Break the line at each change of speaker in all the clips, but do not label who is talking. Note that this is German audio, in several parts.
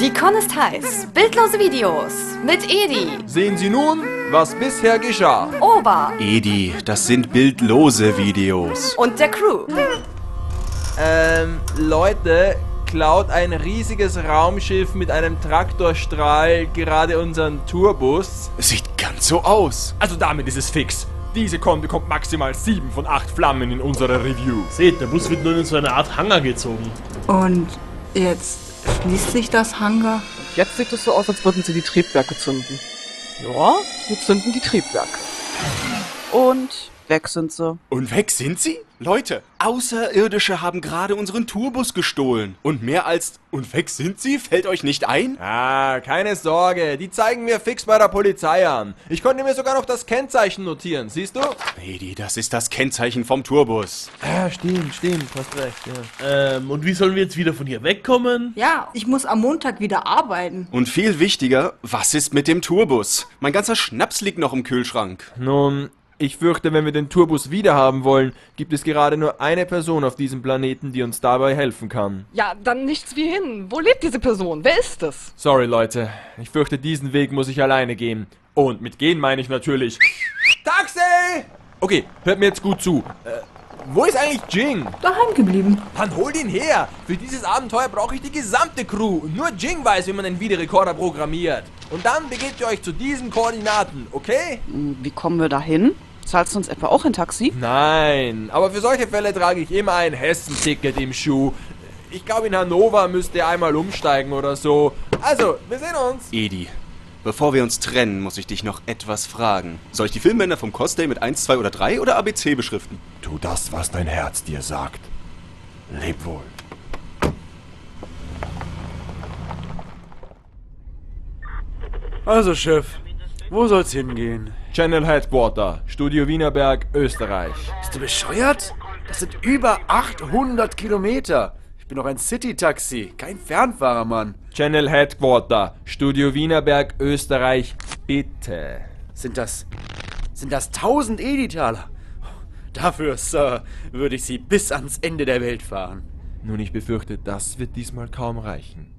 Die Con ist heiß. Bildlose Videos mit Edi,
Sehen Sie nun, was bisher geschah.
Ober
Edi, das sind bildlose Videos.
und der Crew.
Ähm, Leute, klaut ein riesiges Raumschiff mit einem Traktorstrahl gerade unseren Tourbus.
Sieht ganz so aus.
Also damit ist es fix. Diese Con bekommt maximal 7 von 8 Flammen in unserer Review.
Seht, der Bus wird nun in so eine Art Hangar gezogen.
Und jetzt schließt sich das Hangar.
Jetzt sieht es so aus, als würden sie die Triebwerke zünden. Ja, wir zünden die Triebwerke. Und weg sind sie.
Und weg sind sie? Leute, Außerirdische haben gerade unseren Tourbus gestohlen. Und mehr als und weg sind sie? Fällt euch nicht ein?
Ah, keine Sorge, die zeigen wir fix bei der Polizei an. Ich konnte mir sogar noch das Kennzeichen notieren, siehst du?
Edi, das ist das Kennzeichen vom Tourbus.
Ja, stimmt, stimmt, hast recht, ja.
Ähm, und wie sollen wir jetzt wieder von hier wegkommen?
Ja, ich muss am Montag wieder arbeiten.
Und viel wichtiger, was ist mit dem Tourbus? Mein ganzer Schnaps liegt noch im Kühlschrank.
Nun, ich fürchte, wenn wir den Tourbus wiederhaben wollen, gibt es gerade nur eine Person auf diesem Planeten, die uns dabei helfen kann.
Ja, dann nichts wie hin. Wo lebt diese Person? Wer ist es?
Sorry, Leute. Ich fürchte, diesen Weg muss ich alleine gehen. Und mit gehen meine ich natürlich. Taxi! Okay, hört mir jetzt gut zu. Äh, wo ist eigentlich Jing?
Daheim geblieben.
Dann hol ihn her! Für dieses Abenteuer brauche ich die gesamte Crew. Nur Jing weiß, wie man einen Videorekorder programmiert. Und dann begebt ihr euch zu diesen Koordinaten, okay?
Hm, Wie kommen wir da hin? Zahlst du uns etwa auch ein Taxi?
Nein, aber für solche Fälle trage ich immer ein Hessen-Ticket im Schuh. Ich glaube, in Hannover müsst ihr einmal umsteigen oder so. Also, wir sehen uns.
Edi, bevor wir uns trennen, muss ich dich noch etwas fragen. Soll ich die Filmbänder vom Cosday mit 1, 2 oder 3 oder ABC beschriften?
Tu das, was dein Herz dir sagt. Leb wohl.
Also, Chef, wo soll's hingehen?
Channel Headquarter, Studio Wienerberg, Österreich.
Bist du bescheuert? Das sind über 800 Kilometer. Ich bin doch ein City-Taxi, kein Fernfahrer, Mann.
Channel Headquarter, Studio Wienerberg, Österreich, bitte.
Sind das. Sind das 1000 Editaler? Dafür, Sir, würde ich Sie bis ans Ende der Welt fahren.
Nun, ich befürchte, das wird diesmal kaum reichen.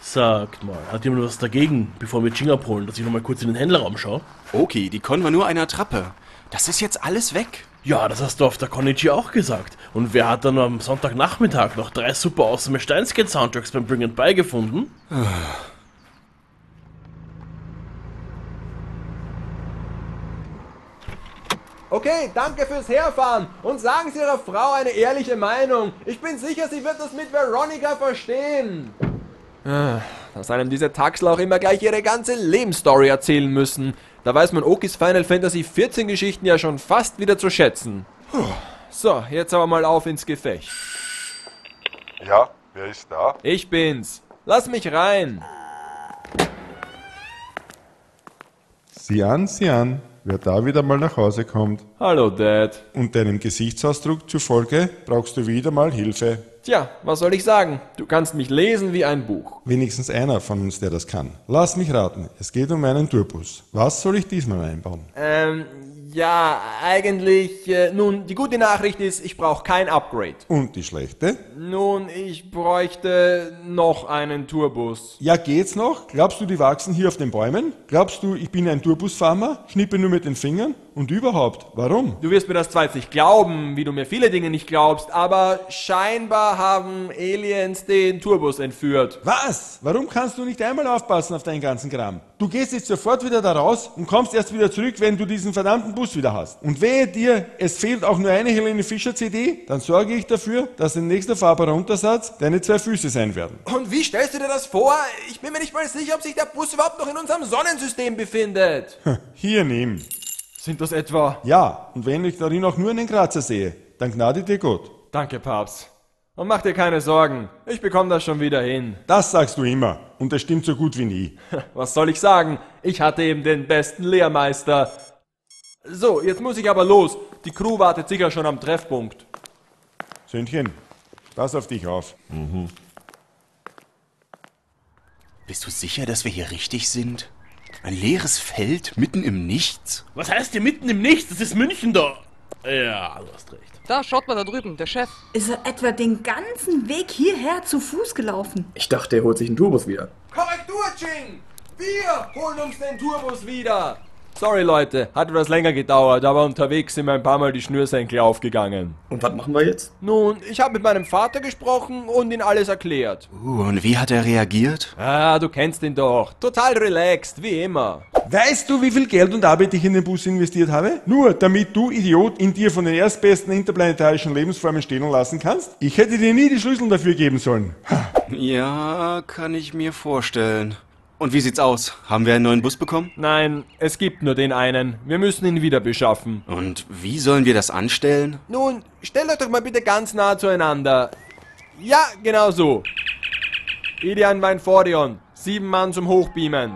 Sagt mal, hat jemand was dagegen, bevor wir Jing abholen, dass ich nochmal kurz in den Händlerraum schaue?
Okay, die Con war nur eine Attrappe. Das ist jetzt alles weg.
Ja, das hast du auf der Konichi auch gesagt. Und wer hat dann am Sonntagnachmittag noch drei super awesome Steinskate-Soundtracks beim Bring and Buy gefunden?
Okay, danke fürs Herfahren und sagen Sie Ihrer Frau eine ehrliche Meinung. Ich bin sicher, sie wird das mit Veronica verstehen. Ah, Dass einem diese Taxler auch immer gleich ihre ganze Lebensstory erzählen müssen. Da weiß man Okis Final Fantasy 14 Geschichten ja schon fast wieder zu schätzen. So, jetzt aber mal auf ins Gefecht.
Ja, wer ist da?
Ich bin's. Lass mich rein.
Sieh an, sieh an, wer da wieder mal nach Hause kommt.
Hallo, Dad.
Und deinem Gesichtsausdruck zufolge brauchst du wieder mal Hilfe.
Tja, was soll ich sagen? Du kannst mich lesen wie ein Buch.
Wenigstens einer von uns, der das kann. Lass mich raten, es geht um meinen Tourbus. Was soll ich diesmal einbauen?
Ähm, ja, eigentlich. Äh, nun, die gute Nachricht ist, ich brauche kein Upgrade.
Und die schlechte?
Nun, ich bräuchte noch einen Tourbus.
Ja, geht's noch? Glaubst du, die wachsen hier auf den Bäumen? Glaubst du, ich bin ein Tourbusfarmer, schnippe nur mit den Fingern? Und überhaupt, warum?
Du wirst mir das zwar jetzt nicht glauben, wie du mir viele Dinge nicht glaubst, aber scheinbar haben Aliens den Tourbus entführt.
Was? Warum kannst du nicht einmal aufpassen auf deinen ganzen Kram? Du gehst jetzt sofort wieder da raus und kommst erst wieder zurück, wenn du diesen verdammten Bus wieder hast. Und wehe dir, es fehlt auch nur eine Helene Fischer CD, dann sorge ich dafür, dass der nächste fahrbarer Untersatz deine zwei Füße sein werden.
Und wie stellst du dir das vor? Ich bin mir nicht mal sicher, ob sich der Bus überhaupt noch in unserem Sonnensystem befindet.
Hier nimm.
Sind das etwa?
Ja, und wenn ich darin auch nur einen Kratzer sehe, dann gnade dir Gott.
Danke, Papst. Und mach dir keine Sorgen, ich bekomme das schon wieder hin.
Das sagst du immer. Und das stimmt so gut wie nie.
Was soll ich sagen? Ich hatte eben den besten Lehrmeister. So, jetzt muss ich aber los. Die Crew wartet sicher schon am Treffpunkt.
Söhnchen, pass auf dich auf.
Bist du sicher, dass wir hier richtig sind? Ein leeres Feld mitten im Nichts?
Was heißt hier mitten im Nichts? Das ist München da. Ja, du hast recht.
Da, schaut mal da drüben, der Chef.
Ist er etwa den ganzen Weg hierher zu Fuß gelaufen?
Ich dachte, er holt sich einen Tourbus wieder.
Korrektur, Ching! Wir holen uns den Tourbus wieder! Sorry Leute, hat etwas länger gedauert, aber unterwegs sind mir ein paar Mal die Schnürsenkel aufgegangen.
Und was machen wir jetzt?
Nun, ich habe mit meinem Vater gesprochen und ihn alles erklärt.
Uh, und wie hat er reagiert?
Ah, du kennst ihn doch. Total relaxed, wie immer.
Weißt du, wie viel Geld und Arbeit ich in den Bus investiert habe? Nur damit du, Idiot, in dir von den erstbesten interplanetarischen Lebensformen stehlen lassen kannst? Ich hätte dir nie die Schlüssel dafür geben sollen. Ha.
Ja, kann ich mir vorstellen. Und wie sieht's aus? Haben wir einen neuen Bus bekommen?
Nein, es gibt nur den einen. Wir müssen ihn wieder beschaffen.
Und wie sollen wir das anstellen?
Nun, stellt euch doch mal bitte ganz nah zueinander. Ja, genau so. Ilian Weinforion, sieben Mann zum Hochbeamen.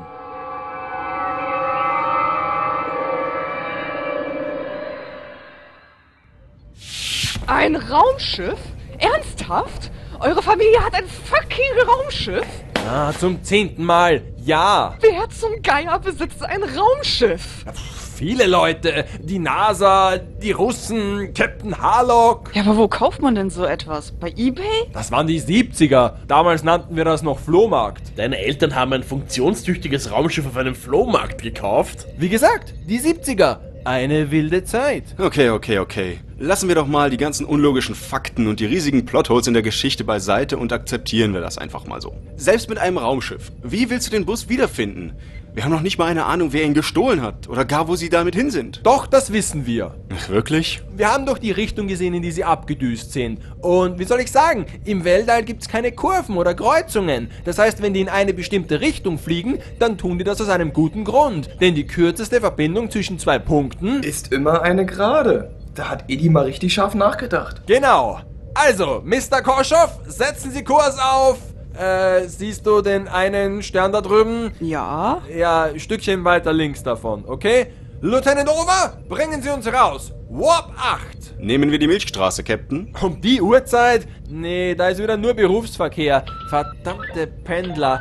Ein Raumschiff? Ernsthaft? Eure Familie hat ein fucking Raumschiff?
Ah, zum zehnten Mal. Ja.
Wer zum Geier besitzt ein Raumschiff?
Viele Leute. Die NASA, die Russen, Captain Harlock.
Ja, aber wo kauft man denn so etwas? Bei Ebay?
Das waren die 70er. Damals nannten wir das noch Flohmarkt.
Deine Eltern haben ein funktionstüchtiges Raumschiff auf einem Flohmarkt gekauft.
Wie gesagt, die 70er. Eine wilde Zeit.
Okay, okay, okay. Lassen wir doch mal die ganzen unlogischen Fakten und die riesigen Plotholes in der Geschichte beiseite und akzeptieren wir das einfach mal so. Selbst mit einem Raumschiff, wie willst du den Bus wiederfinden? Wir haben noch nicht mal eine Ahnung, wer ihn gestohlen hat oder gar wo sie damit hin sind.
Doch, das wissen wir.
Ach, wirklich?
Wir haben doch die Richtung gesehen, in die sie abgedüst sind. Und wie soll ich sagen, im Weltall gibt's keine Kurven oder Kreuzungen. Das heißt, wenn die in eine bestimmte Richtung fliegen, dann tun die das aus einem guten Grund. Denn die kürzeste Verbindung zwischen zwei Punkten
Ist immer eine Gerade. Da hat Edi mal richtig scharf nachgedacht.
Genau. Also, Mr. Korschow, setzen Sie Kurs auf. Äh, siehst du den einen Stern da drüben?
Ja.
Ja, ein Stückchen weiter links davon, okay? Lieutenant Over, bringen Sie uns raus. Warp 8.
Nehmen wir die Milchstraße, Captain.
Um die Uhrzeit? Nee, da ist wieder nur Berufsverkehr. Verdammte Pendler.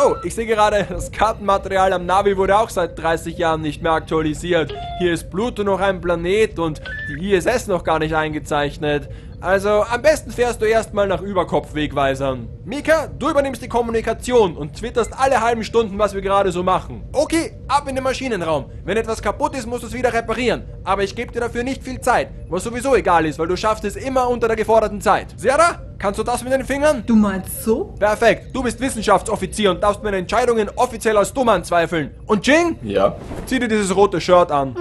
Oh, ich sehe gerade, das Kartenmaterial am Navi wurde auch seit 30 Jahren nicht mehr aktualisiert. Hier ist Pluto noch ein Planet und die ISS noch gar nicht eingezeichnet. Also, am besten fährst du erstmal nach Überkopfwegweisern. Mika, du übernimmst die Kommunikation und twitterst alle halben Stunden, was wir gerade so machen. Okay, ab in den Maschinenraum. Wenn etwas kaputt ist, musst du es wieder reparieren. Aber ich gebe dir dafür nicht viel Zeit, was sowieso egal ist, weil du schaffst es immer unter der geforderten Zeit. Serra, kannst du das mit den Fingern?
Du meinst so?
Perfekt, du bist Wissenschaftsoffizier und darfst meine Entscheidungen offiziell als dumm anzweifeln. Und Jing,
Ja.
zieh dir dieses rote Shirt an.